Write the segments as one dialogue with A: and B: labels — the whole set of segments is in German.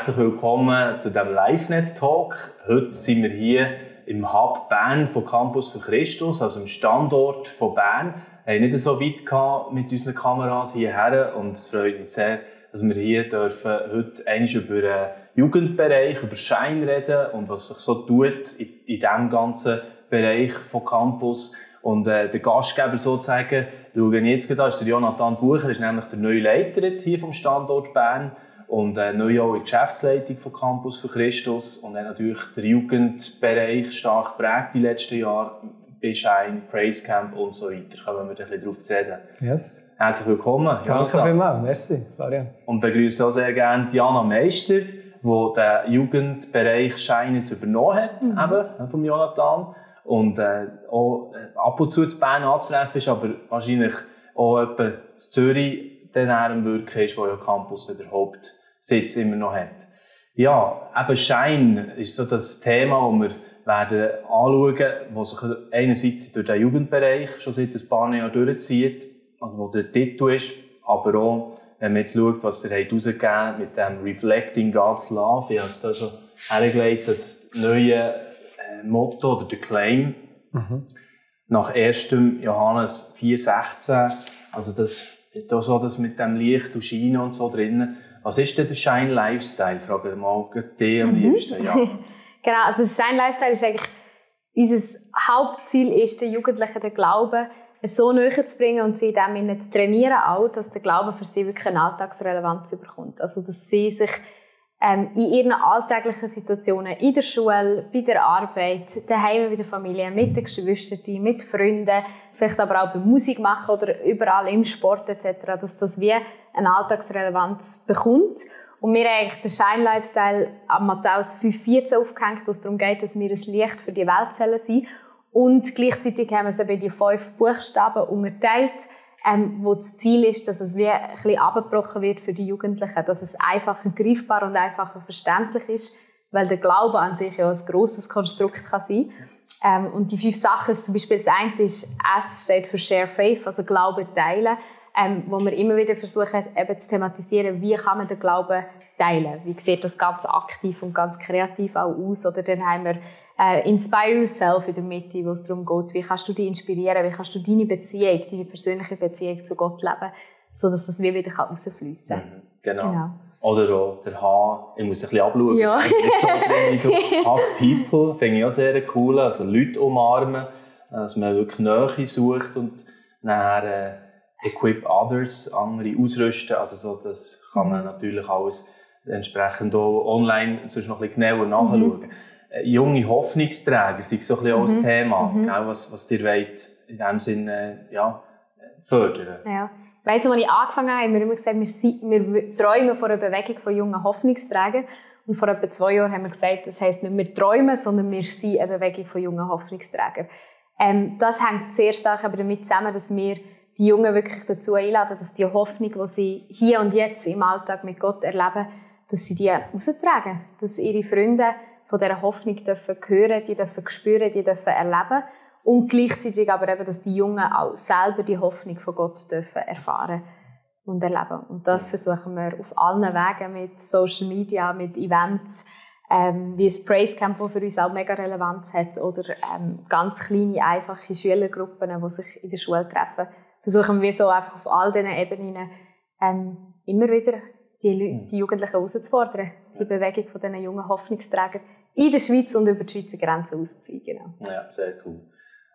A: Herzlich willkommen zu dem LiveNet Talk. Heute sind wir hier im Hub Bern von Campus für Christus, also im Standort von Bern. Wir haben nicht so weit mit unseren Kameras hierher und es freut uns sehr, dass wir hier dürfen heute über den Jugendbereich, über Schein reden und was sich so tut in, in diesem ganzen Bereich von Campus. Und äh, der Gastgeber sozusagen, schauen jetzt gerade ist der Jonathan Bucher, ist nämlich der neue Leiter jetzt hier vom Standort Bern und äh, neu auch in der Geschäftsleitung von Campus für Christus und dann natürlich der Jugendbereich stark prägt die letzten Jahre, Beschein, Praise Camp und so weiter. Kommen wir ein bisschen darauf zu reden.
B: Yes.
A: Herzlich willkommen.
B: Danke vielmals, merci, Florian.
A: Und begrüße auch sehr gerne Diana Meister, die den Jugendbereich Schein jetzt übernommen hat, mhm. eben, vom Jonathan. Und äh, auch äh, ab und zu zu Bern anzutreffen ist, aber wahrscheinlich auch etwa in Zürich dann am Wirken ist, wo ja Campus der Haupt Sitz immer noch hat. Ja, eben Schein ist so das Thema, das wir werden anschauen, was sich einerseits durch den Jugendbereich schon seit ein paar Jahren durchzieht, also wo der Titel ist, aber auch, wenn man jetzt schaut, was der herausgegeben mit dem Reflecting God's Love, ich habe es da schon hergelegt, das neue äh, Motto oder der Claim, mhm. nach 1. Johannes 4,16, also das, da so das mit dem Licht und Schein und so drinnen, was ist denn der Shine Lifestyle? Frage mal dich am mhm. liebsten. Ja.
C: genau, also der Shine Lifestyle ist eigentlich unser Hauptziel ist, den Jugendlichen den Glauben so näher zu bringen und sie dem zu trainieren, auch, dass der Glaube für sie wirklich eine Alltagsrelevanz bekommt. Also dass sie sich ähm, in ihren alltäglichen Situationen, in der Schule, bei der Arbeit, daheim mit der Familie, mit den Geschwistern, mit Freunden, vielleicht aber auch bei Musik machen oder überall im Sport etc., dass das wie eine Alltagsrelevanz bekommt. Und wir haben eigentlich den Shine-Lifestyle am Matthäus 5,14 aufgehängt, wo es darum geht, dass wir ein Licht für die Welt sind. Und gleichzeitig haben wir es eben in die fünf Buchstaben unterteilt ähm, wo das Ziel ist, dass es wie ein bisschen abgebrochen wird für die Jugendlichen, dass es einfacher greifbar und einfacher verständlich ist, weil der Glaube an sich ja ein grosses Konstrukt kann sein. Ähm, und die fünf Sachen ist zum Beispiel das eine ist, S steht für Share Faith, also Glaube teilen, ähm, wo wir immer wieder versuchen eben zu thematisieren, wie kann man den Glauben teilen. Wie sieht das ganz aktiv und ganz kreativ auch aus? Oder dann haben wir äh, Inspire Yourself in der Mitte, wo es darum geht, wie kannst du dich inspirieren, wie kannst du deine Beziehung, deine persönliche Beziehung zu Gott leben, sodass das wie wieder rausfließen kann. Mhm,
A: genau. genau. Oder auch der H, ich muss ein bisschen abschauen. Ja. Hug People finde ich auch sehr cool. Also Leute umarmen, dass man wirklich Nähe sucht und dann äh, Equip Others, andere ausrüsten. Also so, das kann man mhm. natürlich alles entsprechend auch online sonst noch ein bisschen genauer nachschauen. Mhm. Äh, junge Hoffnungsträger sind so ein bisschen mhm. auch das mhm. Thema, mhm. was, was ihr wollt in diesem Sinne ja, fördern.
C: Ja. Ich weiss noch, als ich angefangen habe, haben wir immer gesagt, wir, sind, wir träumen von einer Bewegung von jungen Hoffnungsträgern. Und vor etwa zwei Jahren haben wir gesagt, das heisst nicht wir träumen, sondern wir sind eine Bewegung von jungen Hoffnungsträgern. Ähm, das hängt sehr stark aber damit zusammen, dass wir die Jungen wirklich dazu einladen, dass die Hoffnung, die sie hier und jetzt im Alltag mit Gott erleben, dass sie die heraustragen, dass ihre Freunde von dieser Hoffnung dürfen hören, die dürfen spüren, die dürfen erleben und gleichzeitig aber eben, dass die Jungen auch selber die Hoffnung von Gott dürfen erfahren und erleben. Und das versuchen wir auf allen Wegen mit Social Media, mit Events, ähm, wie das Praise Camp, das für uns auch mega Relevanz hat, oder ähm, ganz kleine, einfache Schülergruppen, die sich in der Schule treffen, versuchen wir so einfach auf all diesen Ebenen ähm, immer wieder die, Leute, hm. die Jugendlichen herauszufordern, die Bewegung von diesen jungen Hoffnungsträgern in der Schweiz und über die Schweizer Grenzen auszuziehen.
A: Genau. Ja, sehr cool.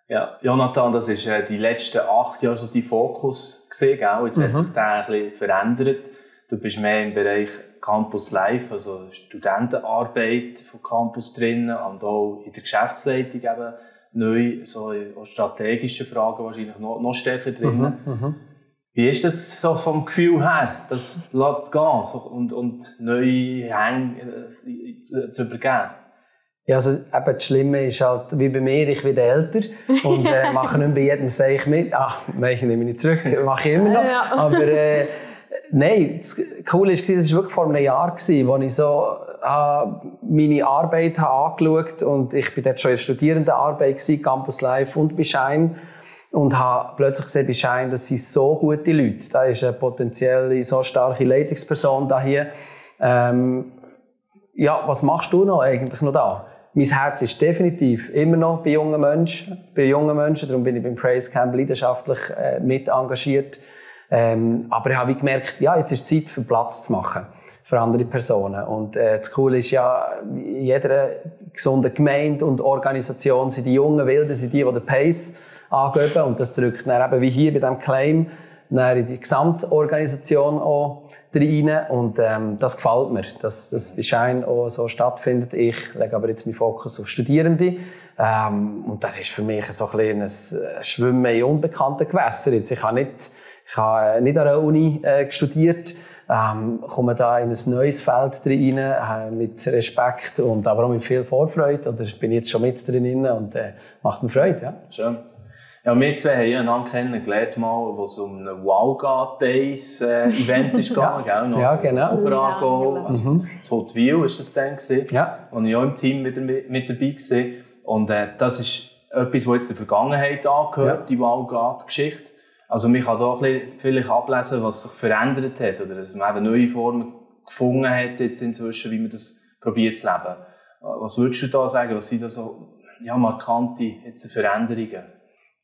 A: Ja, Jonathan, das ist äh, die letzten acht Jahre so dein Fokus gesehen, gell? Jetzt mhm. hat sich der ein bisschen verändert. Du bist mehr im Bereich Campus Live, also Studentenarbeit von Campus drinnen und auch in der Geschäftsleitung eben neu, so strategische Fragen wahrscheinlich noch, noch stärker drinnen. Mhm. Mhm. Wie ist das so vom Gefühl her, das lässt gehen so, und, und neue Hänge äh, zu, zu übergeben?
B: Ja, also eben das Schlimme ist halt, wie bei mir, ich werde älter und äh, mache nicht bei jedem Seich mit. Ah, nein, ich nehme nicht zurück, mache ich immer noch. Ja. Aber äh, nein, das Coole war, es war wirklich vor einem Jahr, wo ich so äh, meine Arbeit habe angeschaut und ich war dort schon in Studierendenarbeit, Campus Live und bei Schein und habe plötzlich gesehen bei Schein, das sind so gute Leute. Da ist eine potenzielle, so starke Leitungsperson da hier. Ähm, ja, was machst du noch eigentlich noch da? Mein Herz ist definitiv immer noch bei jungen Menschen, bei jungen Menschen, darum bin ich beim Praise Camp leidenschaftlich äh, mit engagiert. Ähm, aber ich habe gemerkt, ja, jetzt ist Zeit für Platz zu machen für andere Personen. Und äh, das Coole ist ja, in jeder gesunden Gemeinde und Organisation sind die jungen Wilden, sind die, die den Pace angeben. Und das drückt dann eben, wie hier bei diesem Claim, dann in die Gesamtorganisation auch rein. Und ähm, das gefällt mir, dass das Schein auch so stattfindet. Ich lege aber jetzt meinen Fokus auf Studierende. Ähm, und das ist für mich so ein, ein Schwimmen in unbekannten Gewässern. Ich habe nicht, ich habe nicht an der Uni äh, studiert, ähm, komme da in ein neues Feld rein, äh, mit Respekt und aber auch mit viel Vorfreude. Oder bin jetzt schon mit drin und äh, macht mir Freude. Ja.
A: Schön. Ja, wir zwei haben einander kennengelernt, mal, wo es um ein Wow Days äh, Event ist gegangen,
B: ja. Gell? Noch ja, genau.
A: Oberargo, ja, also mhm. Totwil war das dann gewesen,
B: ja.
A: wo ich auch im Team mit, mit dabei war. Und äh, das ist etwas, was jetzt der Vergangenheit angehört, ja. die Wow-Geschichte. Also man kann da ein bisschen vielleicht ablesen, was sich verändert hat oder dass man eben neue Formen gefunden hat jetzt inzwischen, wie man das probiert zu leben. Was würdest du da sagen? Was sind da so ja, markante jetzt Veränderungen?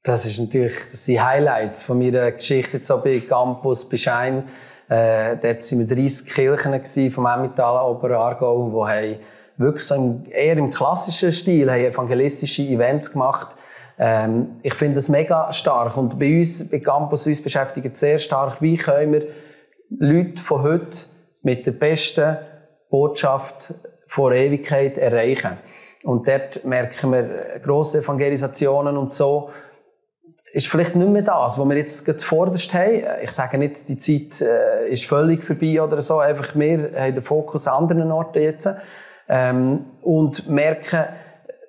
B: Das ist natürlich das sind Highlights von meiner Geschichte jetzt auch bei Campus Beschein. Äh, dort waren wir 30 Kirchen vom Emmentaler Oberaargau, die wirklich so im, eher im klassischen Stil haben evangelistische Events gemacht ähm, ich finde das mega stark. Und bei uns, bei Campus, uns beschäftigt sehr stark, wie können wir Leute von heute mit der besten Botschaft vor Ewigkeit erreichen. Und dort merken wir grosse Evangelisationen und so. Ist vielleicht nicht mehr das, was wir jetzt zuvorderst haben. Ich sage nicht, die Zeit äh, ist völlig vorbei oder so. Einfach wir haben den Fokus an anderen Orten jetzt. Ähm, und merken,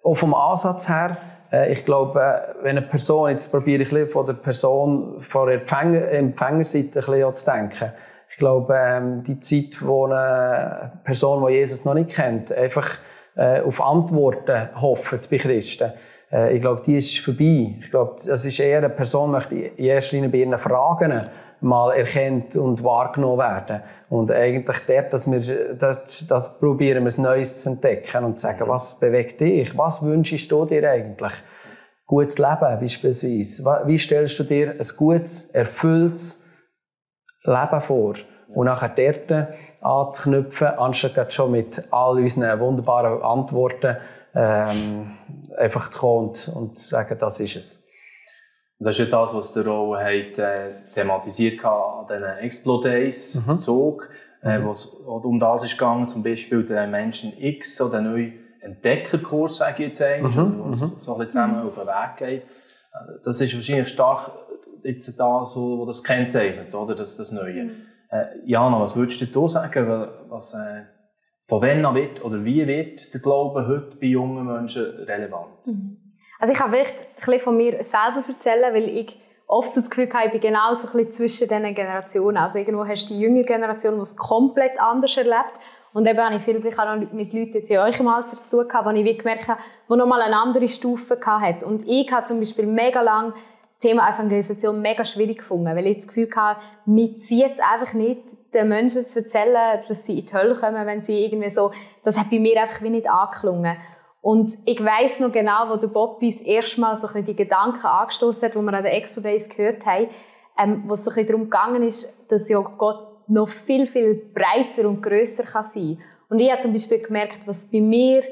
B: auch vom Ansatz her, äh, ich glaube, äh, wenn eine Person, jetzt probiere ich von der Person, von der Empfänger, Empfängerseite ein bisschen zu denken. Ich glaube, ähm, die Zeit, wo eine Person, die Jesus noch nicht kennt, einfach äh, auf Antworten hofft bei Christen, ich glaube, die ist vorbei. Ich glaube, das ist eher eine Person, die in erster Linie bei ihren Fragen mal erkennt und wahrgenommen werden. Und eigentlich dort, dass wir, das, das probieren wir, es Neues zu entdecken und zu sagen, was bewegt dich? Was wünschst du dir eigentlich? Gutes Leben beispielsweise. Wie stellst du dir ein gutes, erfülltes Leben vor? Und nachher dort anzuknüpfen, anstatt schon mit all unseren wunderbaren Antworten ähm, einfach zu kommen und, und zu sagen, das ist es.
A: Das ist ja das, was der auch hat, äh, thematisiert an diesen Explodays mhm. Zug, äh, mhm. um das ist gegangen, zum Beispiel den Menschen X, so den neuen Entdeckerkurs, sage ich jetzt eigentlich, mhm. wo es mhm. so ein bisschen zusammen auf den Weg geht. Das ist wahrscheinlich stark jetzt da, so, wo das kennzeichnet, oder, das, das Neue. Mhm. Äh, Jana, was würdest du da sagen, was, äh, von wann an wird, oder wie wird der Glaube heute bei jungen Menschen relevant?
C: Mhm. Also ich kann vielleicht ein bisschen von mir selber erzählen, weil ich oft das Gefühl habe, ich bin genau so ein bisschen zwischen diesen Generationen. Also irgendwo hast du die jüngere Generation, die es komplett anders erlebt. Und eben habe ich vielleicht auch noch mit Leuten in eurem Alter zu tun gehabt, wo ich gemerkt habe, die nochmal eine andere Stufe hatten. Und ich habe zum Beispiel mega lang Thema Evangelisation mega schwierig gefunden, weil ich das Gefühl hatte, mir zieht es einfach nicht, den Menschen zu erzählen, dass sie in die Hölle kommen, wenn sie irgendwie so, das hat bei mir einfach wie nicht angeklungen. Und ich weiß noch genau, wo der Bobby das erste Mal so ein die Gedanken angestoßen hat, wo wir an den Expo Days gehört haben, ähm, wo es so ein darum gegangen ist, dass ja Gott noch viel, viel breiter und grösser kann sein kann. Und ich habe zum Beispiel gemerkt, was bei mir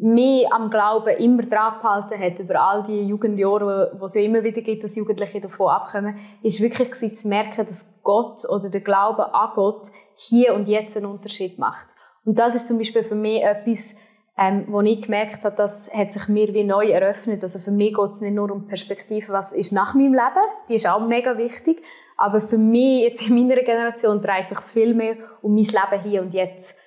C: mich am Glauben immer dran gehalten hat, über all die Jugendjahre, wo es ja immer wieder gibt, dass Jugendliche davon abkommen, ist wirklich zu merken, dass Gott oder der Glaube an Gott hier und jetzt einen Unterschied macht. Und das ist zum Beispiel für mich etwas, ähm, wo ich gemerkt habe, das hat sich mir wie neu eröffnet. Also für mich geht es nicht nur um Perspektive, was ist nach meinem Leben, die ist auch mega wichtig, aber für mich jetzt in meiner Generation dreht sich viel mehr um mein Leben hier und jetzt.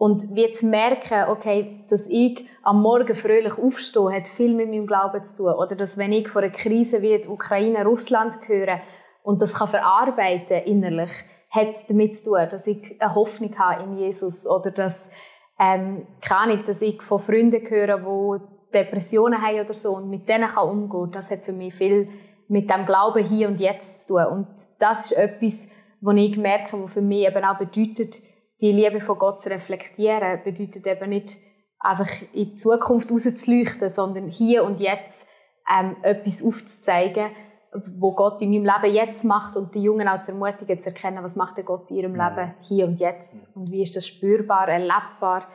C: Und wie zu merken, okay, dass ich am Morgen fröhlich aufstehe, hat viel mit meinem Glauben zu tun. Oder dass wenn ich vor einer Krise wie Ukraine, Russland höre und das kann verarbeiten innerlich, hat damit zu tun, dass ich eine Hoffnung habe in Jesus oder dass ähm, keine Ahnung, dass ich von Freunden höre, die Depressionen haben oder so und mit denen kann umgehen, das hat für mich viel mit dem Glauben hier und jetzt zu tun. Und das ist etwas, was ich merke, was für mich eben auch bedeutet, die Liebe von Gott zu reflektieren, bedeutet eben nicht, einfach in die Zukunft rauszuleuchten, sondern hier und jetzt ähm, etwas aufzuzeigen, wo Gott in meinem Leben jetzt macht und die Jungen auch zu ermutigen, zu erkennen, was macht der Gott in ihrem. Leben hier und jetzt und wie ist das spürbar, erlebbar.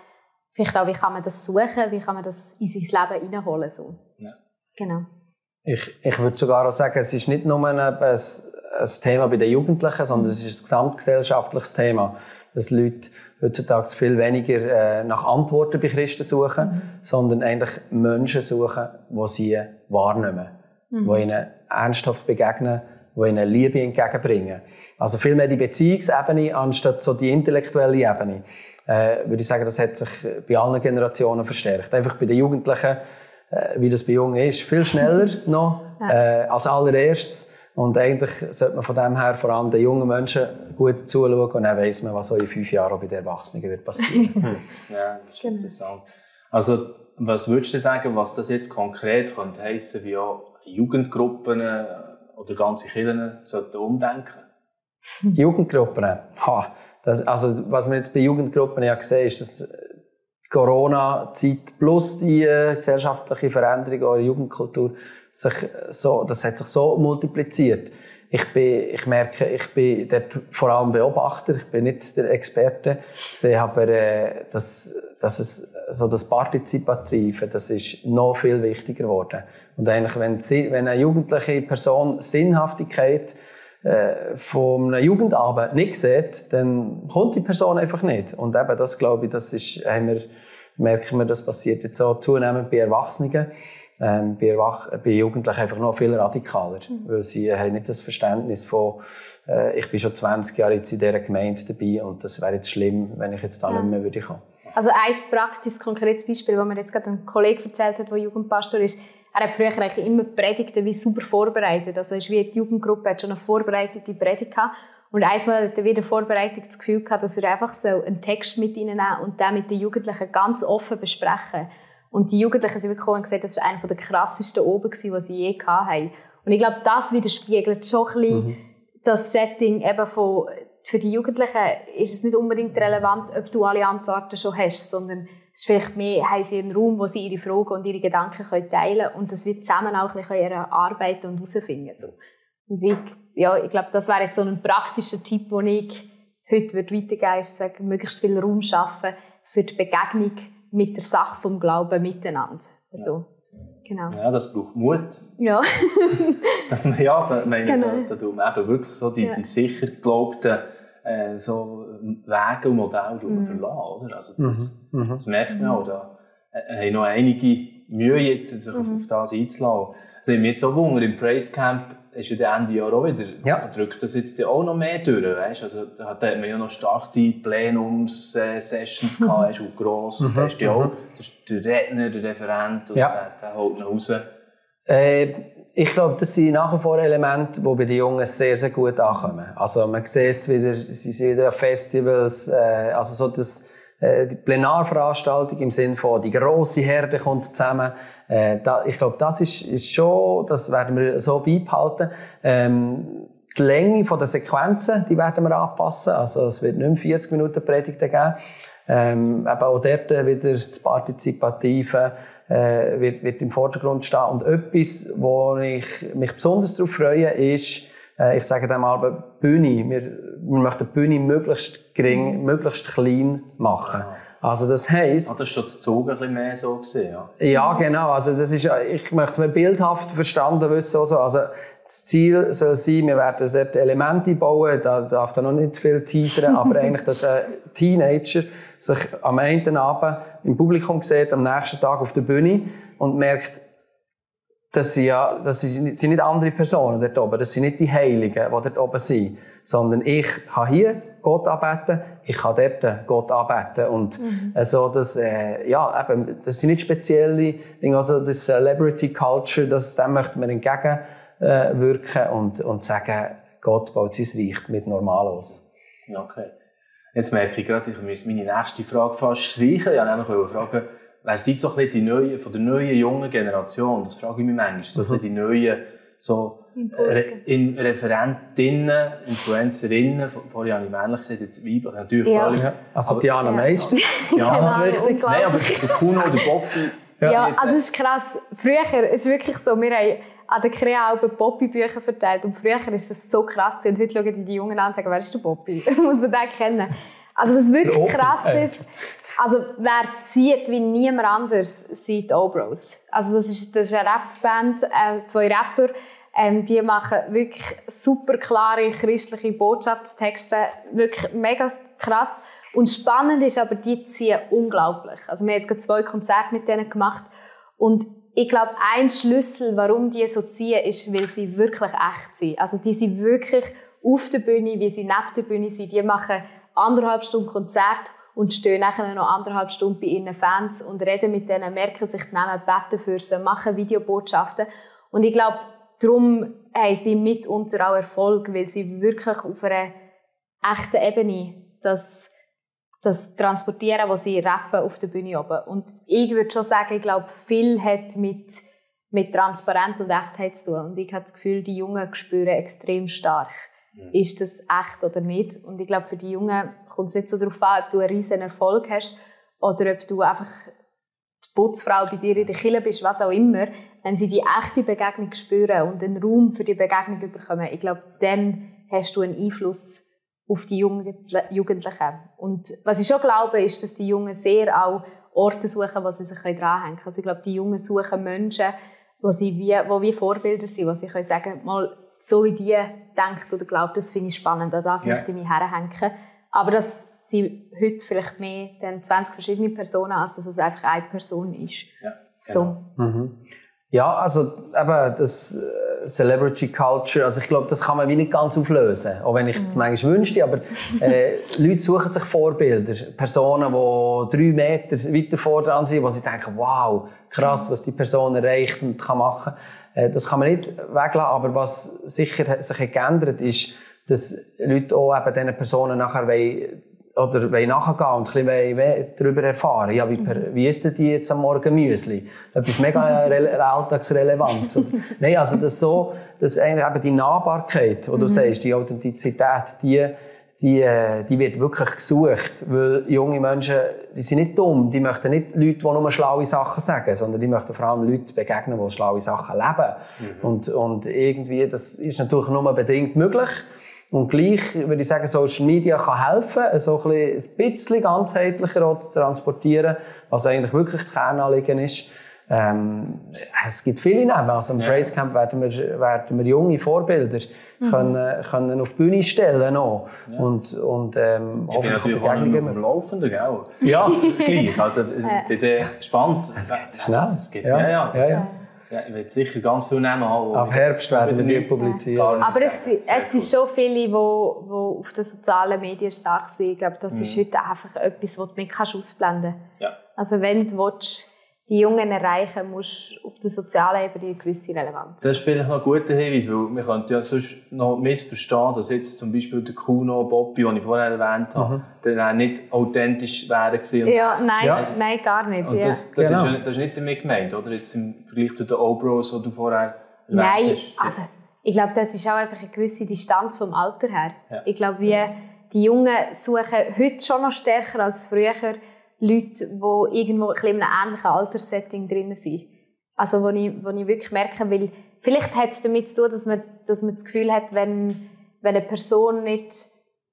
C: Vielleicht auch, wie kann man das suchen, wie kann man das in sein Leben hineinholen. So. Ja. Genau.
B: Ich, ich würde sogar auch sagen, es ist nicht nur ein, ein, ein Thema bei den Jugendlichen, sondern es ist ein gesamtgesellschaftliches Thema dass Leute heutzutage viel weniger äh, nach Antworten bei Christen suchen, mhm. sondern eigentlich Menschen suchen, die sie wahrnehmen, mhm. die ihnen ernsthaft begegnen, die ihnen Liebe entgegenbringen. Also viel mehr die Beziehungsebene anstatt so die intellektuelle Ebene. Äh, würde ich sagen, das hat sich bei allen Generationen verstärkt. Einfach bei den Jugendlichen, äh, wie das bei Jungen ist, viel schneller noch äh, als allererstes und eigentlich sollte man von dem her vor allem den jungen Menschen gut zuschauen und dann weiss man, was so in fünf Jahren auch bei den Erwachsenen wird passieren.
A: Ja, das ist genau. interessant. Also, was würdest du sagen, was das jetzt konkret könnte heissen, wie auch Jugendgruppen äh, oder ganze Kirchen sollten umdenken?
B: Jugendgruppen? Ha, das, also, was man jetzt bei Jugendgruppen ja gesehen ist, dass die Corona-Zeit plus die äh, gesellschaftliche Veränderung in Jugendkultur sich so, das hat sich so multipliziert. Ich, bin, ich merke, ich bin dort vor allem Beobachter, ich bin nicht der Experte. Ich sehe aber, äh, dass, dass es, so das Partizipative, das ist noch viel wichtiger geworden. Und eigentlich, wenn, wenn eine jugendliche Person Sinnhaftigkeit äh, von einem Jugendabend nicht sieht, dann kommt die Person einfach nicht. Und eben das, glaube ich, das ist, haben wir, merken wir, das passiert jetzt auch zunehmend bei Erwachsenen ähm, bei, Erwach bei Jugendlichen einfach noch viel radikaler, mhm. weil sie haben nicht das Verständnis von, äh, ich bin schon 20 Jahre jetzt in dieser Gemeinde dabei und das wäre jetzt schlimm, wenn ich jetzt da ja. nicht mehr würde kommen.
C: Also ein praktisches, konkretes Beispiel, das mir jetzt gerade ein Kollege erzählt hat, der Jugendpastor ist, er hat früher eigentlich immer Predigten wie super vorbereitet. Also ist wie die Jugendgruppe hat schon eine vorbereitete Predigt gehabt. Und einmal hat er wieder vorbereitet das Gefühl gehabt, dass er einfach so einen Text mit ihnen nehmen und den mit den Jugendlichen ganz offen besprechen. Und die Jugendlichen sind wirklich gesagt, das war einer der krassesten oben, die sie je hatten. Und ich glaube, das widerspiegelt schon ein bisschen mhm. das Setting eben von, für die Jugendlichen ist es nicht unbedingt relevant, ob du alle Antworten schon hast, sondern es ist vielleicht mehr, haben sie einen Raum, wo sie ihre Fragen und ihre Gedanken können teilen können und das wird zusammen auch ein bisschen ihre Arbeit und herausfinden. So. Und ich, ja, ich glaube, das wäre jetzt so ein praktischer Tipp, den ich heute weitergeben würde, sagen, möglichst viel Raum schaffen für die Begegnung mit der Sache vom Glauben miteinander. Also,
A: genau. Ja, das braucht Mut.
C: Ja.
A: Dass man, ja, da, meine, genau. da, da eben wirklich so die, ja. die sicher geglaubten äh, so Wege und Modelle mhm. verlassen, oder? Also das, mhm. mhm. das merkt man auch. Da äh, haben noch einige Mühe jetzt, sich mhm. auf das einzulassen. Ich mich jetzt so wundern, im Praise Camp ist ja Ende Jahr auch wieder, ja. drückt das jetzt auch noch mehr durch, weißt? Also, da hat man ja noch starke Plenums-Sessions mhm. gehabt, und gross, mhm. da ist ja auch der Redner, der Referent, und ja. der, der holt noch raus.
B: Äh, ich glaube, das sind nach wie vor Elemente, die bei den Jungen sehr, sehr gut ankommen. Also, man sieht es wieder, sie sind wieder auf Festivals, äh, also so das, äh, die Plenarveranstaltung im Sinne von, die grosse Herde kommt zusammen, äh, ich glaube, das ist, ist schon, das werden wir so beibehalten. Ähm, die Länge der Sequenzen, die werden wir anpassen. Also es wird nicht mehr 40 Minuten Predigten geben. Ähm, eben auch dort wieder das Partizipative äh, wird, wird im Vordergrund stehen. Und etwas, wo ich mich besonders darauf freue, ist, äh, ich sage dem mal, Bühne. Wir, wir möchten die Bühne möglichst gering, möglichst klein machen. Also das heisst...
A: Ah, das ist schon das Zug ein bisschen mehr so gesehen, ja?
B: Ja, genau. Also das ist, ich möchte es bildhaft verstanden wissen. Also, also das Ziel soll sein, wir werden dort Elemente bauen, da darf da noch nicht zu viel teasern, aber eigentlich, dass ein Teenager sich am einen Abend im Publikum sieht, am nächsten Tag auf der Bühne und merkt, das sind ja, das sind nicht andere Personen dort oben, das sind nicht die Heiligen, die dort oben sind, sondern ich kann hier Gott anbeten, ich kann dort Gott anbeten. Und mhm. also das, äh, ja, eben, das sind nicht spezielle Dinge, also das Celebrity Culture, das, dem möchten wir entgegenwirken äh, und, und sagen, Gott baut sein Reich mit normal aus.
A: Okay. Jetzt merke ich gerade, ich muss meine nächste Frage fast streichen. Ich wollte nämlich fragen, wer sind so ein bisschen die neuen, von der neuen jungen Generation? Das frage ich mich manchmal. So mhm. die neuen so Re in Referentinnen, Influencerinnen, vorher habe ich männlich gesagt, jetzt weiblich, natürlich
C: Ja.
A: völlig.
B: Ja. Also
A: Aber-
B: Diana
C: Ja.
B: Meister.
A: Ja,
B: Ganz
C: Genau,
B: wichtig.
A: Nein, aber der Kuno, der Bobby,
C: Ja,
A: jetzt-
C: also es ist krass. Früher, es ist wirklich so, wir haben an den Krea-Alben Poppy-Bücher verteilt und früher ist das so krass und heute schauen die, die Jungen an und sagen, wer ist der Poppy? Muss man den kennen. Also was wirklich
B: Poppy,
C: krass
B: äh.
C: ist, also wer zieht wie niemand anders, sind die Obros. Also das ist, das ist eine Rapband, äh, zwei Rapper, ähm, die machen wirklich super klare christliche Botschaftstexte, wirklich mega krass. Und spannend ist aber, die ziehen unglaublich. Also wir haben jetzt gerade zwei Konzerte mit denen gemacht und ich glaube, ein Schlüssel, warum die so ziehen, ist, weil sie wirklich echt sind. Also die sind wirklich auf der Bühne, wie sie neben der Bühne sind. Die machen anderthalb Stunden Konzert und stehen nachher noch anderthalb Stunden bei ihren Fans und reden mit denen, merken sich die Namen, beten für sie, machen Videobotschaften. Und ich glaube, darum haben sie mitunter auch Erfolg, weil sie wirklich auf einer echten Ebene das, das transportieren, was sie rappen auf der Bühne oben. Und ich würde schon sagen, ich glaube, viel hat mit, mit Transparenz und Echtheit zu tun. Und ich habe das Gefühl, die Jungen spüren extrem stark, ist das echt oder nicht. Und ich glaube, für die Jungen kommt es nicht so darauf an, ob du einen riesen Erfolg hast oder ob du einfach die Putzfrau bei dir in der Kille bist, was auch immer. Wenn sie die echte Begegnung spüren und einen Raum für die Begegnung bekommen, ich glaube, dann hast du einen Einfluss auf die Jugendl- Jugendlichen. Und was ich schon glaube, ist, dass die Jungen sehr auch Orte suchen, wo sie sich dranhängen können. Also ich glaube, die Jungen suchen Menschen, wo sie wie, wo wie Vorbilder sind, wo sie können sagen mal so wie die denkt oder glaubt, das finde ich spannend, an das
A: Ja.
C: möchte ich mich herhängen. Aber dass sie heute vielleicht mehr dann 20 verschiedene Personen, als dass es einfach eine Person ist.
A: Ja,
C: So.
B: Mhm. Ja, also eben das äh, Celebrity Culture, also ich glaube, das kann man wie nicht ganz auflösen, auch wenn ich das manchmal wünschte, aber äh, Leute suchen sich Vorbilder, Personen, die drei Meter weiter vor dran sind, wo sie denken, wow, krass, was die Person erreicht und kann machen. Äh, das kann man nicht weglassen, aber was sicher sich geändert ist, dass Leute auch eben diesen Personen nachher wollen, oder wollen nachgehen und ein bisschen darüber erfahren. Ja, wie, per, wie isst denn die jetzt am Morgen Müsli? Etwas mega re alltagsrelevant. Oder, nein, also das so, dass eigentlich eben die Nahbarkeit, die du sagst, die Authentizität, die, die, äh, die wird wirklich gesucht. Weil junge Menschen, die sind nicht dumm, die möchten nicht Leute, die nur schlaue Sachen sagen, sondern die möchten vor allem Leute begegnen, die schlaue Sachen leben. Und, und irgendwie, das ist natürlich nur bedingt möglich. Und gleich würde ich sagen, Social Media kann helfen, so ein bisschen, ein bisschen ganzheitlicher zu transportieren, was eigentlich wirklich das Kernanliegen ist. Ähm, es gibt viele Namen. Also im
A: Ja.
B: Praise Camp werden wir, werden wir junge Vorbilder können, können auf die Bühne stellen. Auch. Und, und ähm,
A: Ich bin natürlich auch nicht mehr auf dem Laufenden, gell?
B: Ja,
A: Gleich, also ich bin gespannt. Es
B: geht schnell.
A: Es geht,
B: Ja,
A: ja, ja.
B: ja, ja.
A: Ja, ich werde sicher ganz viele Namen haben.
B: Ab Herbst werden wir die
A: nicht-
B: publizieren.
C: Aber es, es sind schon viele, die, die auf den sozialen Medien stark sind. Ich glaube, das ist
A: Mhm.
C: heute einfach etwas, was du nicht kannst ausblenden kannst.
A: Ja.
C: Also wenn du willst, die Jungen erreichen musst auf der sozialen Ebene eine gewisse Relevanz.
A: Das ist vielleicht noch ein guter Hinweis, weil man könnte ja sonst noch missverstehen, dass jetzt zum Beispiel der Kuno, Bobby, den ich vorher erwähnt habe, dann auch nicht authentisch wären gewesen.
C: Ja, nein,
B: Ja.
C: nein gar nicht.
A: Und
C: ja.
A: das, das,
B: Genau.
A: ist, ja- das ist nicht damit gemeint, oder? Jetzt im Vergleich zu den O-Bros, die du vorher erwähnt
C: Nein,
A: hast.
C: also ich glaube, das ist auch einfach eine gewisse Distanz vom Alter her.
A: Ja.
C: Ich glaube, wie die Jungen suchen heute schon noch stärker als früher Leute, die irgendwo ein in einem ähnlichen Alterssetting drin sind. Also wo ich, wo ich wirklich merke, weil vielleicht hat es damit zu tun, dass man, dass man das Gefühl hat, wenn, wenn eine Person nicht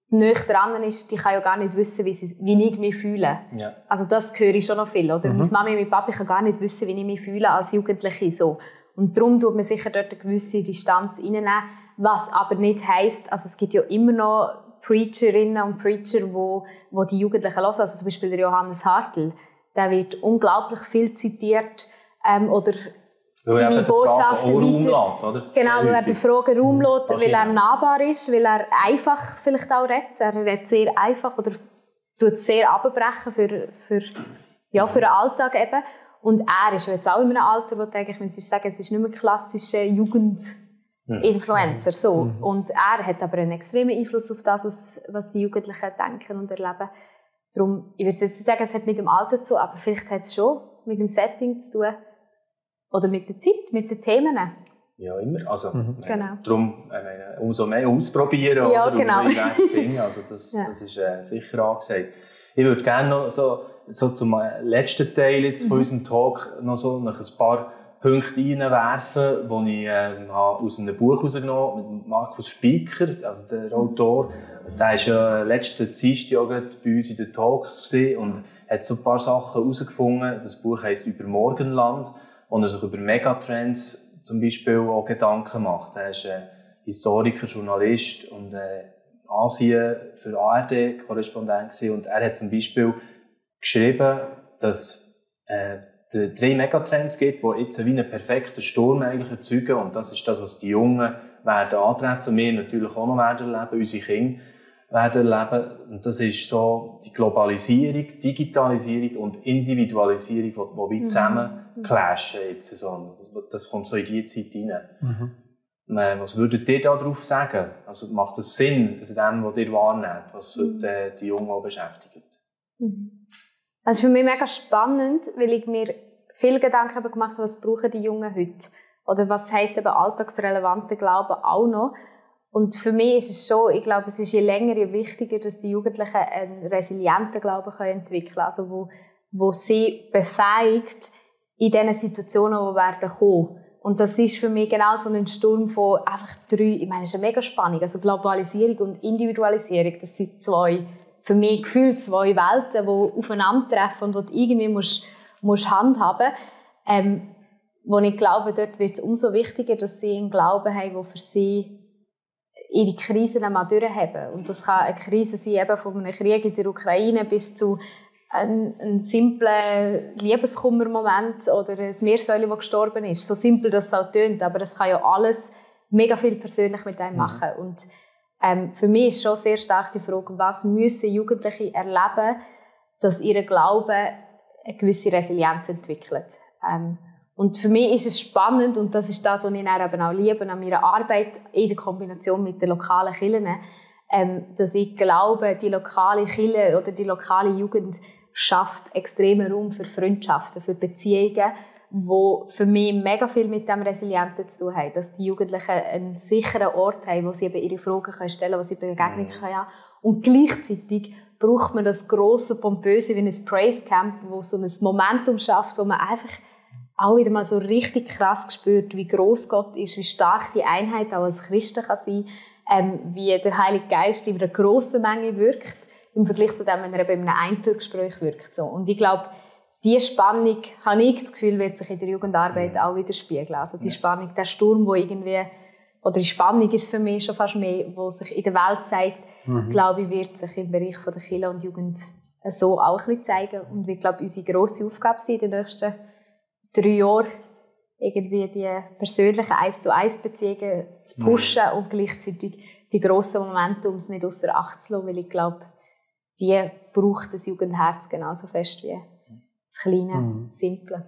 C: näher dran ist, die kann ja gar nicht wissen, wie, sie, wie ich mich fühle.
A: Ja.
C: Also das höre ich schon noch viel. Oder?
B: Mhm.
C: Meine Mami und mein Papi kann gar nicht wissen, wie ich mich fühle als Jugendliche. So. Und darum tut man sicher dort eine gewisse Distanz reinnehmen, was aber nicht heisst, also es gibt ja immer noch Preacherinnen und Preacher, wo, wo die Jugendlichen hören. Also zum Beispiel der Johannes Hartl, der wird unglaublich viel zitiert ähm, oder
A: Weil
C: seine Botschaften weiter...
A: oder?
C: Genau, weil er
A: häufig.
C: der Frage Raum lässt, weil er nahbar ist, weil er einfach vielleicht auch redet. Er redet sehr einfach oder tut es sehr abbrechen für, für, ja, für den Alltag eben. Und er ist jetzt auch in einem Alter, wo eigentlich müsstest sagen, es ist nicht mehr klassischer Jugendinfluencer. So. Und er hat aber einen extremen Einfluss auf das, was, was die Jugendlichen denken und erleben. Darum, ich würde jetzt nicht sagen, es hat mit dem Alter zu tun, aber vielleicht hat es schon mit dem Setting zu tun. Oder mit der Zeit, mit den Themen.
A: ja immer. Also, mhm. genau. Darum meine, umso mehr ausprobieren
C: ja, oder genau.
A: finden. Also das, ja. das ist äh, sicher angesagt. Ich würde gerne noch so, so zum äh, letzten Teil jetzt von mhm. unserem Talk noch so noch ein paar Punkte reinwerfen, die ich äh, aus einem Buch herausgenommen mit Markus Spieker, also der Autor. Der war ja letzten Dienstag bei uns in den Talks und hat so ein paar Sachen herausgefunden. Das Buch heisst «Über Morgenland», wo er sich über Megatrends zum Beispiel auch Gedanken macht. Er ist ein Historiker, Journalist und äh, Asien für ARD Korrespondent und er hat zum Beispiel geschrieben, dass äh, drei Megatrends gibt, die jetzt wie einen perfekten Sturm eigentlich erzeugen und das ist das, was die Jungen werden antreffen, wir natürlich auch noch werden erleben, unsere Kinder werden erleben und das ist so die Globalisierung, Digitalisierung und Individualisierung, die, die wie mhm. zusammen mhm. clashen jetzt so. Das kommt so in die Zeit rein. Mhm. Äh, was würdet ihr darauf sagen? Also macht das Sinn, also dem, was ihr wahrnehmt, was mhm. äh, die Jungen auch beschäftigt?
C: Mhm. Also für mich mega spannend, weil ich mir viele Gedanken gemacht habe, was brauchen die Jungen heute? Oder was heisst eben alltagsrelevante Glauben auch noch? Und für mich ist es schon, ich glaube, es ist je länger, je wichtiger, dass die Jugendlichen einen resilienten Glauben können entwickeln können, also wo, wo sie befähigt, in diesen Situationen, die werden kommen. Und das ist für mich genau so ein Sturm von einfach drei, ich meine, es ist eine mega Spannung, also Globalisierung und Individualisierung, das sind zwei, für mich gefühlt zwei Welten, die aufeinandertreffen und die du irgendwie musst, musst handhaben ähm, wo ich glaube, dort wird es umso wichtiger, dass sie einen Glauben haben, der für sie ihre Krisen einmal durchhaben. Und das kann eine Krise sein, eben von einem Krieg in der Ukraine bis zu ein, ein simpler Liebeskummermoment oder ein Meersäule, das gestorben ist. So simpel das auch tönt, aber es kann ja alles mega viel persönlich mit einem mhm. machen. Und ähm, für mich ist schon sehr stark die Frage, was müssen Jugendliche erleben, dass ihr Glaube eine gewisse Resilienz entwickelt. Ähm, und für mich ist es spannend und das ist das, was ich dann eben auch liebe an meiner Arbeit in der Kombination mit den lokalen Kirchen, ähm, dass ich glaube, die lokale Kirche oder die lokale Jugend schafft extremen Raum für Freundschaften, für Beziehungen, wo für mich mega viel mit dem Resilienten zu tun haben, dass die Jugendlichen einen sicheren Ort haben, wo sie eben ihre Fragen können stellen, wo sie Begegnungen mhm. können haben. Und gleichzeitig braucht man das große pompöse wie ein Praise Camp, wo so ein Momentum schafft, wo man einfach auch wieder mal so richtig krass gespürt, wie groß Gott ist, wie stark die Einheit auch als Christen kann sein, ähm, wie der Heilige Geist in einer grossen Menge wirkt im Vergleich zu dem, wenn er bei einem Einzelgespräch wirkt. So. Und ich glaube, diese Spannung, habe ich das Gefühl, wird sich in der Jugendarbeit auch widerspiegeln. Also die Spannung, der Sturm, wo irgendwie, oder die Spannung ist für mich schon fast mehr, wo sich in der Welt zeigt, mhm. glaube ich, wird sich im Bereich von der Kirche und Jugend so auch ein bisschen zeigen und wird, glaube ich, unsere grosse Aufgabe sein in den nächsten drei Jahren, irgendwie die persönlichen eins zu eins Beziehungen zu pushen mhm. und gleichzeitig die grossen Momente, nicht außer Acht zu lassen, weil ich glaube, die braucht das Jugendherz genauso fest wie das kleine, mhm. simple.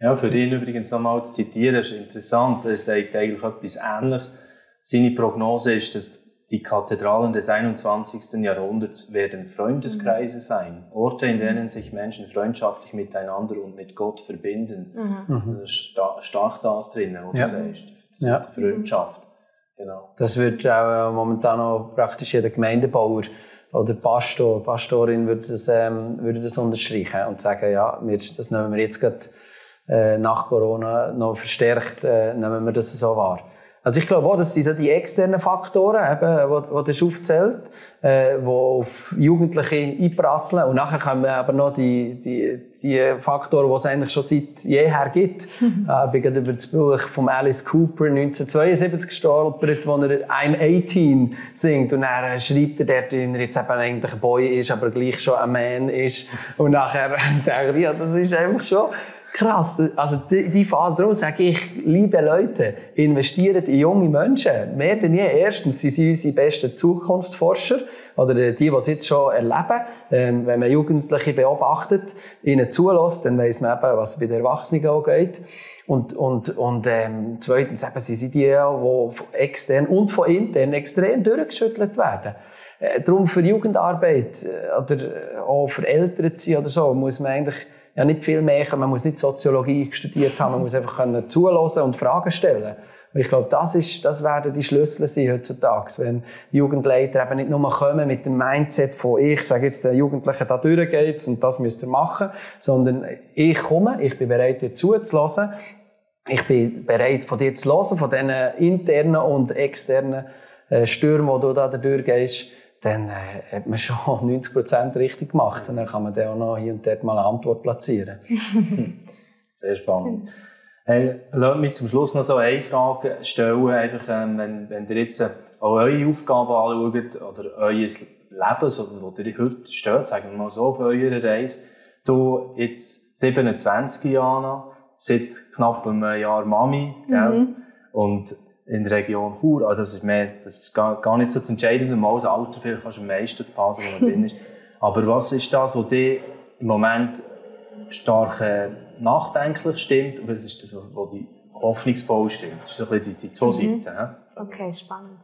A: Ja, für ihn übrigens nochmal zu zitieren, ist interessant. Er sagt eigentlich etwas Ähnliches. Seine Prognose ist, dass die Kathedralen des 21. Jahrhunderts werden Freundeskreise mhm. sein. Orte, in denen sich Menschen freundschaftlich miteinander und mit Gott verbinden. Mhm. mhm. Also sta stark das drin, wo ja. du sagst. Das ja. Freundschaft. Genau.
B: Das wird auch äh, momentan auch praktisch jeder Gemeindebauer oder Pastor, Pastorin würde das, ähm, würde das unterstreichen und sagen, ja, wir, das nehmen wir jetzt gerade äh, nach Corona noch verstärkt, äh, nehmen wir das so wahr. Also ich glaube auch, das sind so die externen Faktoren, eben, die, die du aufzählt, äh, die auf Jugendliche einprasseln. Und nachher kommen aber noch die, die, die Faktoren, die es eigentlich schon seit jeher gibt. äh, ich bin gerade über das Buch von Alice Cooper 1972 gestolpert, wo er I'm 18 singt. Und dann schreibt er dort, dass er jetzt eben eigentlich ein Boy ist, aber gleich schon ein Man ist. Und nachher denke ich, ja, das ist einfach schon krass. Also die, die Phase, darum sage ich, liebe Leute, investiert in junge Menschen. Mehr denn je. Erstens sind sie unsere besten Zukunftsforscher oder die, die es jetzt schon erleben. Ähm, wenn man Jugendliche beobachtet, ihnen zulässt, dann weiss man eben, was bei den Erwachsenen auch geht. Und, und, und ähm, zweitens eben, sie sind die, die extern und von intern extrem durchgeschüttelt werden. Äh, darum für Jugendarbeit äh, oder auch für Eltern zu sein oder so, muss man eigentlich ja nicht viel mehr, man muss nicht Soziologie studiert haben, man muss einfach können zuhören und Fragen stellen. Und ich glaube, das, ist, das werden die Schlüssel sein heutzutage, wenn Jugendleiter eben nicht nur kommen mit dem Mindset von ich sage jetzt den Jugendlichen, da durch geht's und das müsst ihr machen, sondern ich komme, ich bin bereit, dir zuzuhören, ich bin bereit, von dir zu hören, von diesen internen und externen äh, Stürmen, die du da durchgehst, dann äh, hat man schon 90 Prozent richtig gemacht. Und dann kann man dann auch noch hier und dort mal eine Antwort platzieren.
A: Sehr spannend. Hey, lasst mich zum Schluss noch so eine Frage stellen. Einfach, ähm, wenn, wenn ihr jetzt äh, auch eure Aufgaben anschaut oder euer Leben, so, wo ihr heute steht, sagen wir mal so, auf eurer Reise. Du jetzt 27 Jahre, seit knapp einem Jahr Mami, mhm. Und in der Region Chur, also das ist mehr, das ist gar, gar nicht so das Entscheidende, mal das Alter vielleicht fast am meisten die Phase, wo man drin ist. Aber was ist das, was dich im Moment stark äh, nachdenklich stimmt und was ist das, was dich hoffnungsvoll stimmt? Das sind so die, die zwei mhm. Seiten. Ja?
C: Okay, spannend.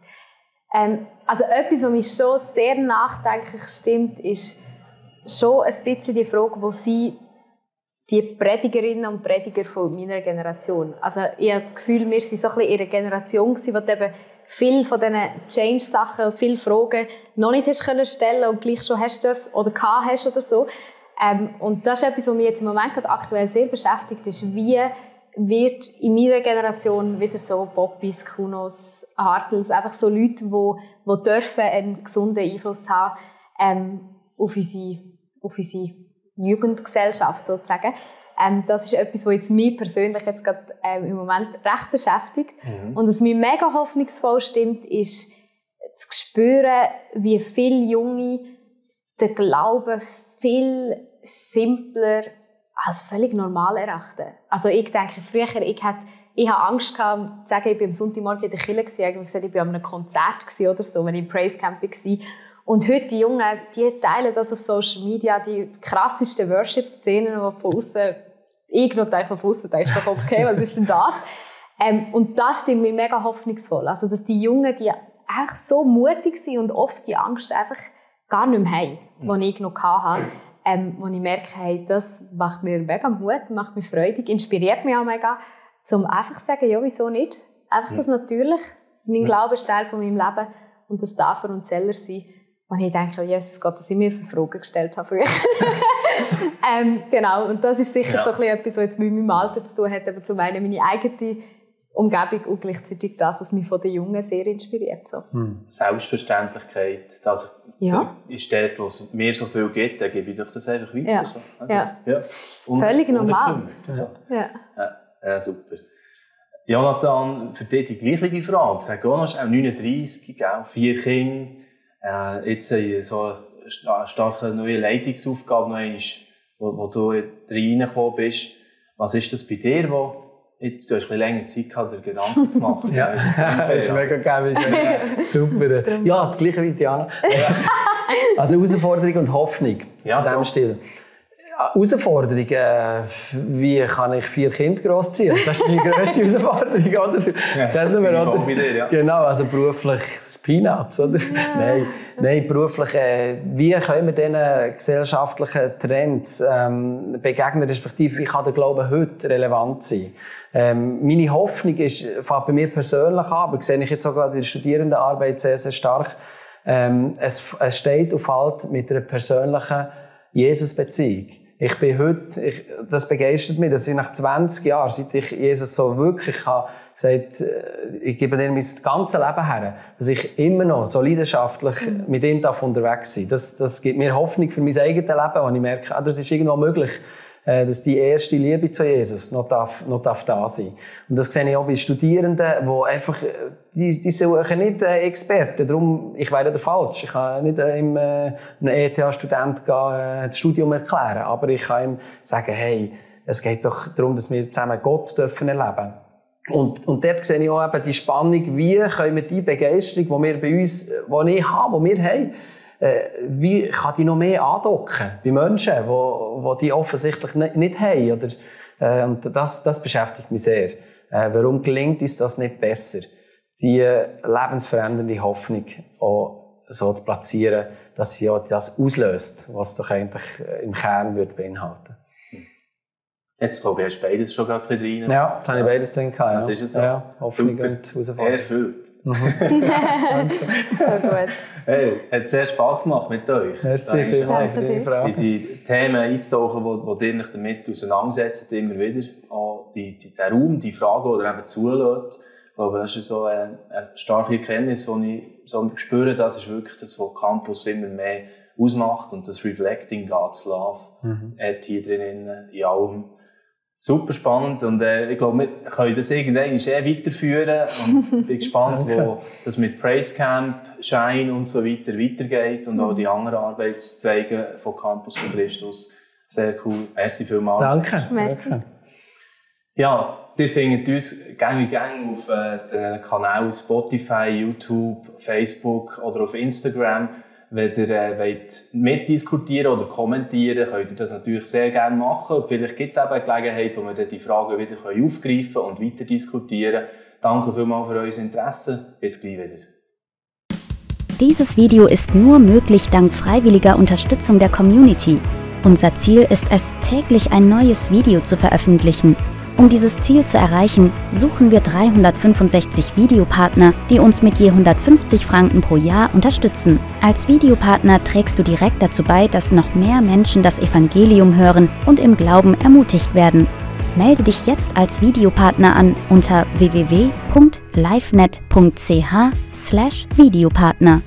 C: Ähm, also etwas, was mich schon sehr nachdenklich stimmt, ist schon ein bisschen die Frage, wo sie die Predigerinnen und Prediger von meiner Generation. Also ich habe das Gefühl, wir sind so ein bisschen ihre Generation gewesen, die eben viel von diesen Change-Sachen, viele Fragen noch nicht hast können stellen und gleich schon hast dürfen, oder gehabt hast oder so. Ähm, und das ist etwas, was mich jetzt im Moment aktuell sehr beschäftigt, ist, wie wird in meiner Generation wieder so Poppys, Kunos, Hartels, einfach so Leute, die, die dürfen einen gesunden Einfluss haben ähm, auf, unsere, auf unsere Jugendgesellschaft sozusagen. Ähm, das ist etwas, was jetzt mich persönlich jetzt gerade, ähm, im Moment recht beschäftigt. Mhm. Und was mir mega hoffnungsvoll stimmt, ist zu spüren, wie viele Junge den Glauben viel simpler als völlig normal erachten. Also ich denke, früher, ich hatte ich habe Angst gehabt, zu sagen, ich war am Sonntagmorgen in der Kirche, ich gesagt, ich war an einem Konzert oder so, wenn ich im Praise Camp war. Und heute die Jungen, die teilen das auf Social Media, die krassesten Worship-Szenen, die von außen, ich noch denke, von außen denkst doch, okay, was ist denn das? Ähm, und das stimmt mir mega hoffnungsvoll. Also, dass die Jungen, die echt so mutig sind und oft die Angst einfach gar nicht mehr haben, mhm. die ich noch hatte. Ähm, wo ich merke, hey, das macht mir mega Mut, macht mich freudig, inspiriert mich auch mega, um einfach zu sagen, ja, wieso nicht? Einfach ja. das natürlich, mein ja. Glaube ist Teil von meinem Leben und das darf er und soll er sein. Und ich denke, Jesus Gott, dass ich mir für Fragen gestellt habe früher. ähm, genau, und das ist sicher ja. so ein etwas, was jetzt mit meinem Alter zu tun hat, aber zum einen meine eigene Umgebung und gleichzeitig das, was mich von den Jungen sehr inspiriert. So.
A: Hm. Selbstverständlichkeit, das ja. ist dort, wo es mir so viel gibt, dann gebe ich doch das einfach weiter.
C: Ja,
A: so.
C: das, ja. ja. das ist völlig normal.
A: So. Ja. super. Jonathan, für dich die gleiche Frage. Sag auch noch, 39, vier Kinder, äh, jetzt so eine starke neue Leitungsaufgabe noch einmal, wo, wo du reingekommen bist. Was ist das bei dir, wo jetzt du hast ein länger Zeit gehabt, dir Gedanken zu machen?
B: ja, das ist mega geil. Super. Ja, das gleiche wie Diana. also Herausforderung und Hoffnung ja, in diesem so. Stil. Herausforderung, äh, wie kann ich vier Kinder großziehen? Das ist meine grösste Herausforderung, oder? Ja, Kennen wir, oder? Dir, ja. Genau, also beruflich Peanuts, oder? Ja. nein, nein, beruflich, äh, wie können wir diesen gesellschaftlichen Trends ähm, begegnen, respektive wie kann der Glaube heute relevant sein? Ähm, meine Hoffnung ist, fängt bei mir persönlich an, aber sehe ich jetzt sogar in der Studierendenarbeit sehr, sehr stark, ähm, es, es steht auf halt mit einer persönlichen Jesus-Beziehung. Ich bin heute, ich, das begeistert mich, dass ich nach 20 Jahren, seit ich Jesus so wirklich habe, gesagt, äh, ich gebe dir mein ganzes Leben her, dass ich immer noch so leidenschaftlich mhm. mit ihm darf unterwegs sein das, das gibt mir Hoffnung für mein eigenes Leben, und ich merke, ah, das ist irgendwo möglich, äh, dass die erste Liebe zu Jesus noch darf, noch darf da sein. Und das sehe ich auch bei Studierenden, die einfach, äh, die, die suchen nicht Experten. Darum, ich wäre da falsch. Ich kann nicht einem, einem ETH-Student das Studium erklären, aber ich kann ihm sagen, hey, es geht doch darum, dass wir zusammen Gott dürfen erleben und, und dort sehe ich auch eben die Spannung, wie können wir die Begeisterung, die wir bei uns, die ich habe, die wir haben, äh, wie kann die noch mehr andocken bei Menschen, die, die die offensichtlich nicht, haben. Oder, äh, und das, das beschäftigt mich sehr. Äh, warum gelingt uns das nicht besser, die lebensverändernde Hoffnung auch so zu platzieren, dass sie auch das auslöst, was doch eigentlich im Kern würde beinhalten
A: Jetzt glaube ich, hast du beides schon gerade drin.
B: Ja, jetzt habe ich beides drin gehabt. Ja.
A: Das ist es so.
B: Ja, Hoffnung
A: Super.
B: und Herausforderung.
A: Erfüllt.
C: so gut.
A: Hey, hat sehr Spass gemacht mit euch.
B: Merci vielmals für deine
C: dir.
B: Frage.
A: in die Themen einzutauchen, wo, wo ihr euch damit auseinandersetzt, immer wieder. Auch die, die, der Raum, die Frage, die ihr eben zulässt. Ich glaube, das ist so eine, eine starke Erkenntnis, die ich so spüre, das ist wirklich das, was Campus immer mehr ausmacht und das Reflecting God's Love
B: Mhm.
A: hat hier drin in allem. Super spannend und äh, ich glaube, wir können das irgendwann eh weiterführen und bin gespannt, wo das mit Praise Camp, Shine und so weiter weitergeht und auch die anderen Arbeitszweige von Campus von Christus. Sehr cool. Merci vielmals.
B: Danke.
C: Merci.
A: Ja, ihr findet uns gang wie gang auf äh, den Kanälen Spotify, YouTube, Facebook oder auf Instagram. Wenn ihr äh, wollt mitdiskutieren oder kommentieren könnt ihr das natürlich sehr gerne machen. Vielleicht gibt es eben eine Gelegenheit, wo wir dann die Fragen wieder können aufgreifen und weiter diskutieren. Danke vielmals für euer Interesse. Bis gleich wieder.
D: Dieses Video ist nur möglich dank freiwilliger Unterstützung der Community. Unser Ziel ist es, täglich ein neues Video zu veröffentlichen. Um dieses Ziel zu erreichen, suchen wir 365 Videopartner, die uns mit je 150 Franken pro Jahr unterstützen. Als Videopartner trägst du direkt dazu bei, dass noch mehr Menschen das Evangelium hören und im Glauben ermutigt werden. Melde dich jetzt als Videopartner an unter www.livenet.ch/videopartner.